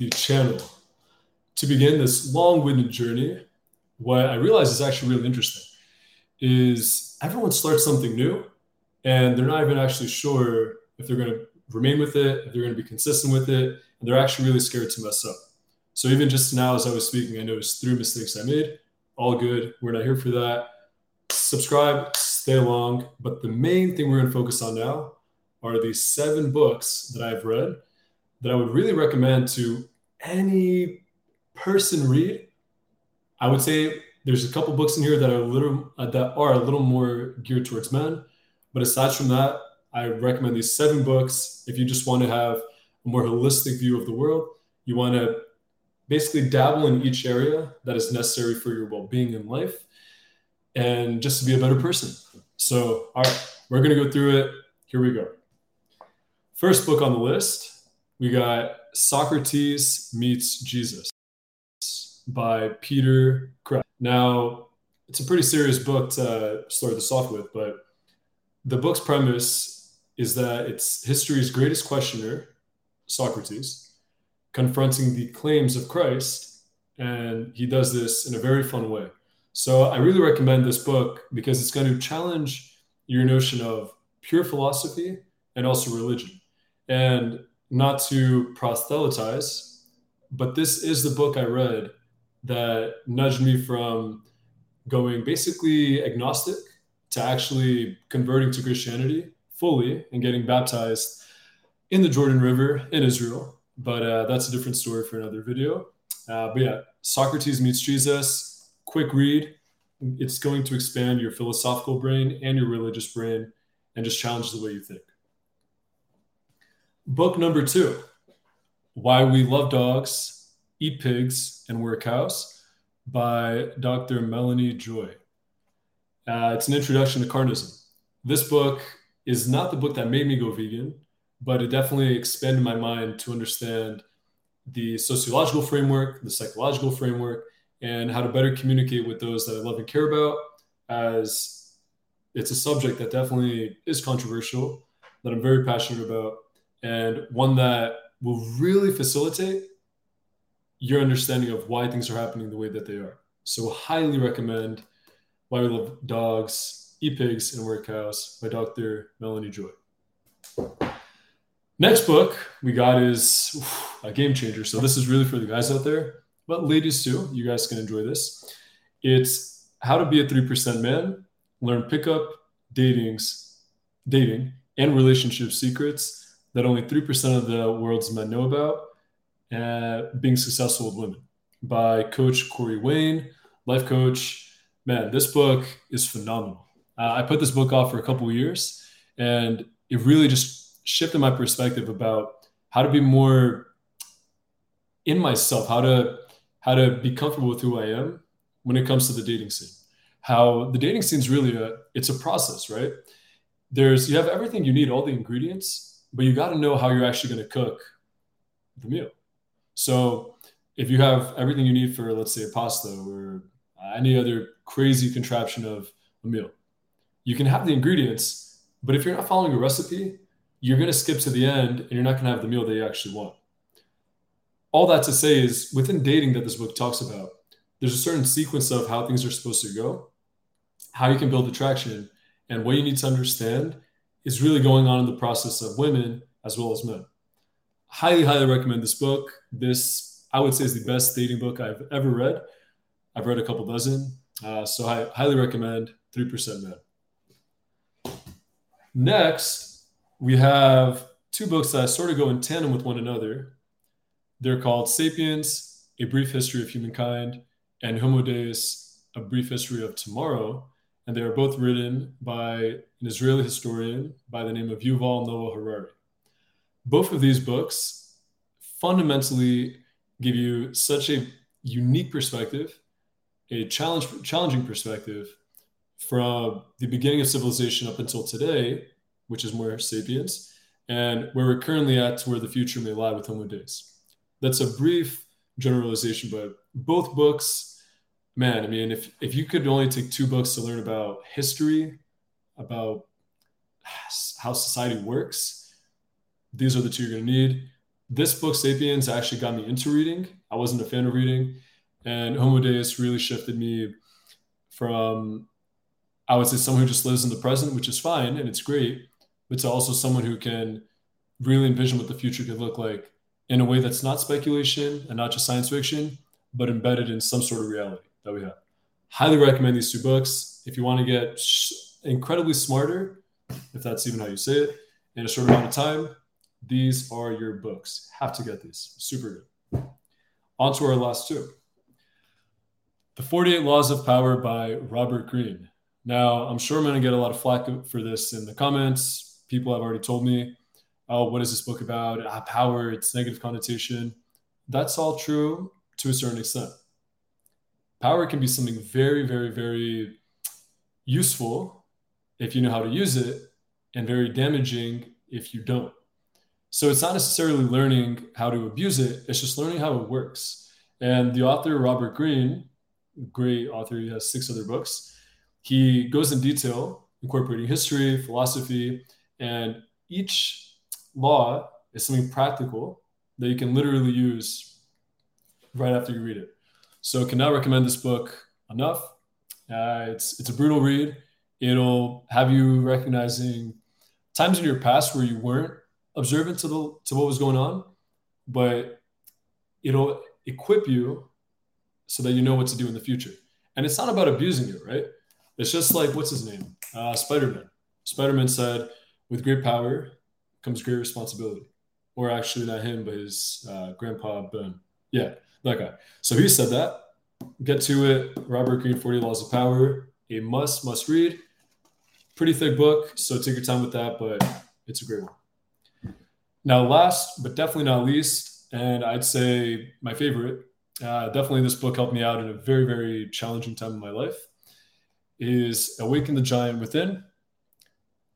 the channel. To begin this long winded journey, what I realize is actually really interesting is everyone starts something new and they're not even actually sure if they're going to remain with it, if they're going to be consistent with it, and they're actually really scared to mess up. So even just now, as I was speaking, I noticed three mistakes I made. All good. We're not here for that. Subscribe, stay along. But the main thing we're going to focus on now are these seven books that I've read that I would really recommend to any person read. I would say there's a couple books in here that are a little uh, that are a little more geared towards men, but aside from that, I recommend these seven books if you just want to have a more holistic view of the world. You want to basically dabble in each area that is necessary for your well-being in life and just to be a better person. So, all right, we're going to go through it. Here we go. First book on the list, we got Socrates Meets Jesus by Peter Kreeft. Now, it's a pretty serious book to start this off with, but the book's premise is that it's history's greatest questioner, Socrates, confronting the claims of Christ, and he does this in a very fun way. So I really recommend this book because it's going to challenge your notion of pure philosophy and also religion. And not to proselytize, but this is the book I read that nudged me from going basically agnostic to actually converting to Christianity fully and getting baptized in the Jordan River in Israel. But uh, that's a different story for another video. Uh, but yeah, Socrates meets Jesus, quick read. It's going to expand your philosophical brain and your religious brain and just challenge the way you think. Book number two Why We Love Dogs, Eat Pigs, and Wear Cows by Dr. Melanie Joy. Uh, it's an introduction to carnism. This book is not the book that made me go vegan, but it definitely expanded my mind to understand the sociological framework, the psychological framework, and how to better communicate with those that I love and care about. As it's a subject that definitely is controversial, that I'm very passionate about, and one that will really facilitate your understanding of why things are happening the way that they are. So, highly recommend Why We Love Dogs, Eat Pigs, and Wear Cows by Dr. Melanie Joy. Next book we got is a game changer. So this is really for the guys out there, but ladies too. You guys can enjoy this. It's How to Be a Three Percent Man: Learn Pickup, Datings, Dating, and Relationship Secrets that only three percent of the world's men know about. Uh, being successful with women by Coach Corey Wayne, life coach. Man, this book is phenomenal. Uh, I put this book off for a couple years, and it really just shifted my perspective about how to be more in myself, how to how to be comfortable with who I am when it comes to the dating scene. How the dating scene is really a it's a process, right? There's you have everything you need, all the ingredients, but you got to know how you're actually going to cook the meal. So if you have everything you need for let's say a pasta or any other crazy contraption of a meal, you can have the ingredients, but if you're not following a recipe, you're going to skip to the end and you're not going to have the meal that you actually want. All that to say is within dating that this book talks about, there's a certain sequence of how things are supposed to go, how you can build attraction, and what you need to understand is really going on in the process of women as well as men. Highly, highly recommend this book. This, I would say, is the best dating book I've ever read. I've read a couple dozen. Uh, so I highly recommend 3% Men. Next, we have two books that sort of go in tandem with one another. They're called Sapiens, A Brief History of Humankind, and Homo Deus, A Brief History of Tomorrow. And they are both written by an Israeli historian by the name of Yuval Noah Harari. Both of these books fundamentally give you such a unique perspective, a challenge, challenging perspective from the beginning of civilization up until today which is more sapiens, and where we're currently at to where the future may lie with Homo Deus. That's a brief generalization, but both books, man, I mean, if, if you could only take two books to learn about history, about how society works, these are the two you're going to need. this book, Sapiens, actually got me into reading. I wasn't a fan of reading, and Homo Deus really shifted me from, I would say, someone who just lives in the present, which is fine and it's great, but to also someone who can really envision what the future could look like in a way that's not speculation and not just science fiction, but embedded in some sort of reality that we have. Highly recommend these two books. If you want to get incredibly smarter, if that's even how you say it, in a short amount of time, these are your books. Have to get these. Super good. On to our last two. The 48 Laws of Power by Robert Greene. Now, I'm sure I'm going to get a lot of flack for this in the comments. People have already told me, oh, what is this book about? Ah, power, it's negative connotation. That's all true to a certain extent. Power can be something very, very, very useful if you know how to use it, and very damaging if you don't. So it's not necessarily learning how to abuse it, it's just learning how it works. And the author, Robert Greene, great author, he has six other books, he goes in detail, incorporating history, philosophy, and each law is something practical that you can literally use right after you read it. So, cannot recommend this book enough. Uh, it's it's a brutal read. It'll have you recognizing times in your past where you weren't observant to the to what was going on, but it'll equip you so that you know what to do in the future. And it's not about abusing it, right? It's just like what's his name, uh, Spider Man. Spider Man said, "With great power comes great responsibility," or actually not him, but his uh, grandpa Ben. Yeah, that guy. So he said that. Get to it. Robert Greene, Forty Laws of Power, a must must read. Pretty thick book, so take your time with that, but it's a great one. Now, last but definitely not least, and I'd say my favorite, uh, definitely this book helped me out in a very, very challenging time in my life, is Awaken the Giant Within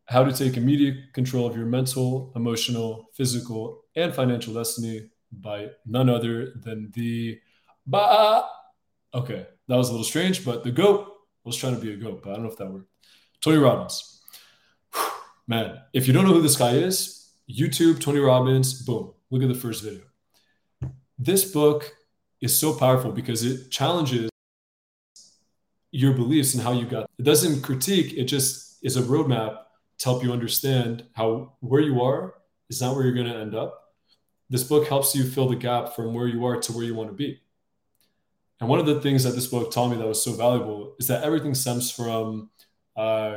How to Take Immediate Control of Your Mental, Emotional, Physical, and Financial Destiny by none other than the Ba. Okay, that was a little strange, but the GOAT I was trying to be a GOAT, but I don't know if that worked. Tony Robbins. Man, if you don't know who this guy is, YouTube, Tony Robbins, boom, look at the first video. This book is so powerful because it challenges your beliefs and how you got. It doesn't critique, it just is a roadmap to help you understand how where you are is not where you're going to end up. This book helps you fill the gap from where you are to where you want to be. And one of the things that this book taught me that was so valuable is that everything stems from uh,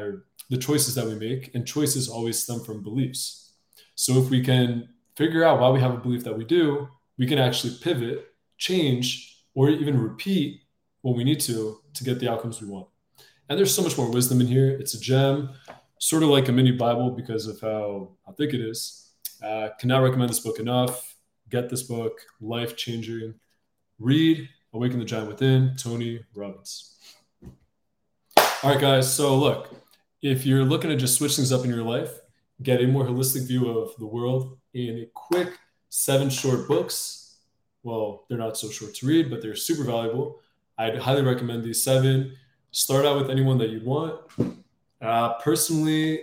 the choices that we make, and choices always stem from beliefs. So if we can figure out why we have a belief that we do, we can actually pivot, change, or even repeat what we need to to get the outcomes we want. And there's so much more wisdom in here. It's a gem, sort of like a mini Bible because of how, how thick it is. Uh, cannot recommend this book enough. Get this book, life changing. Read Awaken the Giant Within, Tony Robbins. All right, guys. So, look, if you're looking to just switch things up in your life, get a more holistic view of the world in a quick seven short books. Well, they're not so short to read, but they're super valuable. I'd highly recommend these seven. Start out with anyone that you want. Uh, personally,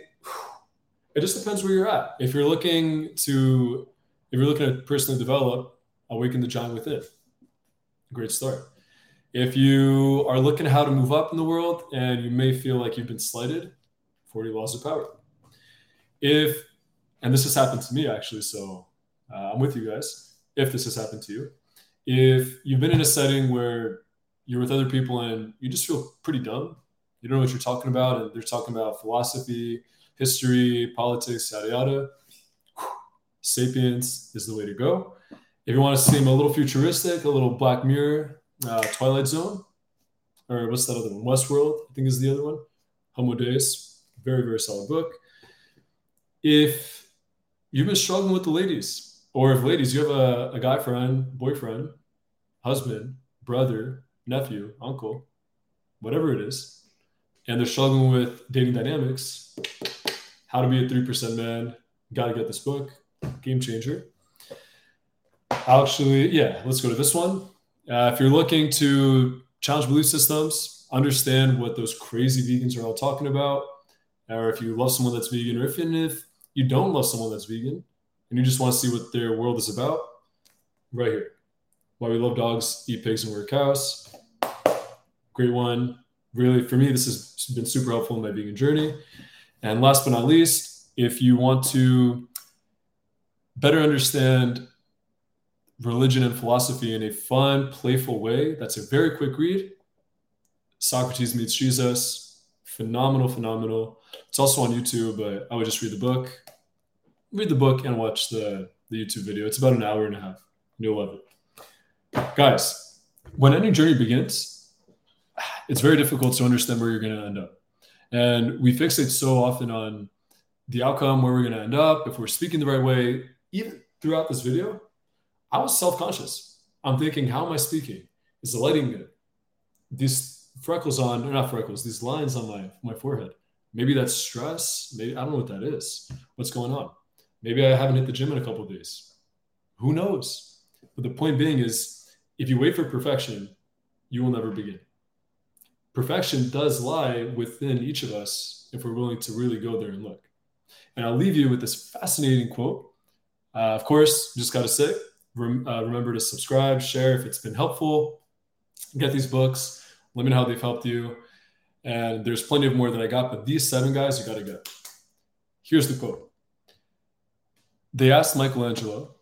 it just depends where you're at. If you're looking to, if you're looking to personally develop, awaken the giant within. Great start. If you are looking how to move up in the world and you may feel like you've been slighted, 40 laws of power if and this has happened to me actually so uh, i'm with you guys if this has happened to you if you've been in a setting where you're with other people and you just feel pretty dumb you don't know what you're talking about and they're talking about philosophy history politics yada yada. Sapiens is the way to go. If you want to seem a little futuristic a little black mirror uh, twilight zone or what's that other one? Westworld i think is the other one. Homo deus very very solid book. If you've been struggling with the ladies, or if ladies, you have a, a guy friend, boyfriend, husband, brother, nephew, uncle, whatever it is, and they're struggling with dating dynamics, how to be a 3% man, got to get this book, game changer. Actually, yeah, let's go to this one. Uh, if you're looking to challenge belief systems, understand what those crazy vegans are all talking about, or if you love someone that's vegan, or if, if you don't love someone that's vegan and and you just want to see what their world is about, right here. Why we love dogs, eat pigs, and wear cows. Great one. Really, for me, this has been super helpful in my vegan journey. And last but not least, if you want to better understand religion and philosophy in a fun, playful way, that's a very quick read. Socrates Meets Jesus. Phenomenal, phenomenal. It's also on YouTube, but I would just read the book. Read the book and watch the, the YouTube video. It's about an hour and a half. You'll love it. Guys, when any journey begins, it's very difficult to understand where you're going to end up. And we fixate so often on the outcome, where we're going to end up, if we're speaking the right way. Even throughout this video, I was self conscious. I'm thinking, how am I speaking? Is the lighting good? These freckles on, or not freckles, these lines on my, my forehead. Maybe that's stress. Maybe I don't know what that is. What's going on? Maybe I haven't hit the gym in a couple days. Who knows? But the point being is if you wait for perfection, you will never begin. Perfection does lie within each of us if we're willing to really go there and look. And I'll leave you with this fascinating quote. Uh, of course, just got to say, rem- uh, remember to subscribe, share if it's been helpful. Get these books. Let me know how they've helped you. And there's plenty of more that I got, but these seven guys you got to get. Here's the quote. They asked Michelangelo,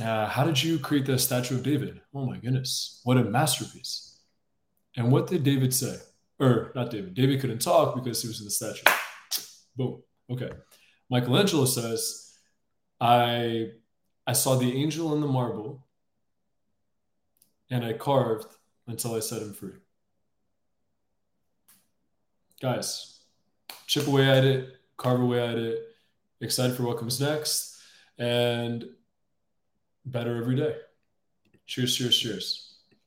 uh, How did you create the statue of David? Oh my goodness, what a masterpiece. And what did David say? Or not David, David couldn't talk because he was in the statue. Boom. Okay. Michelangelo says, I I saw the angel in the marble and I carved until I set him free. Guys, chip away at it, carve away at it, excited for what comes next, and better every day. Cheers, cheers, cheers.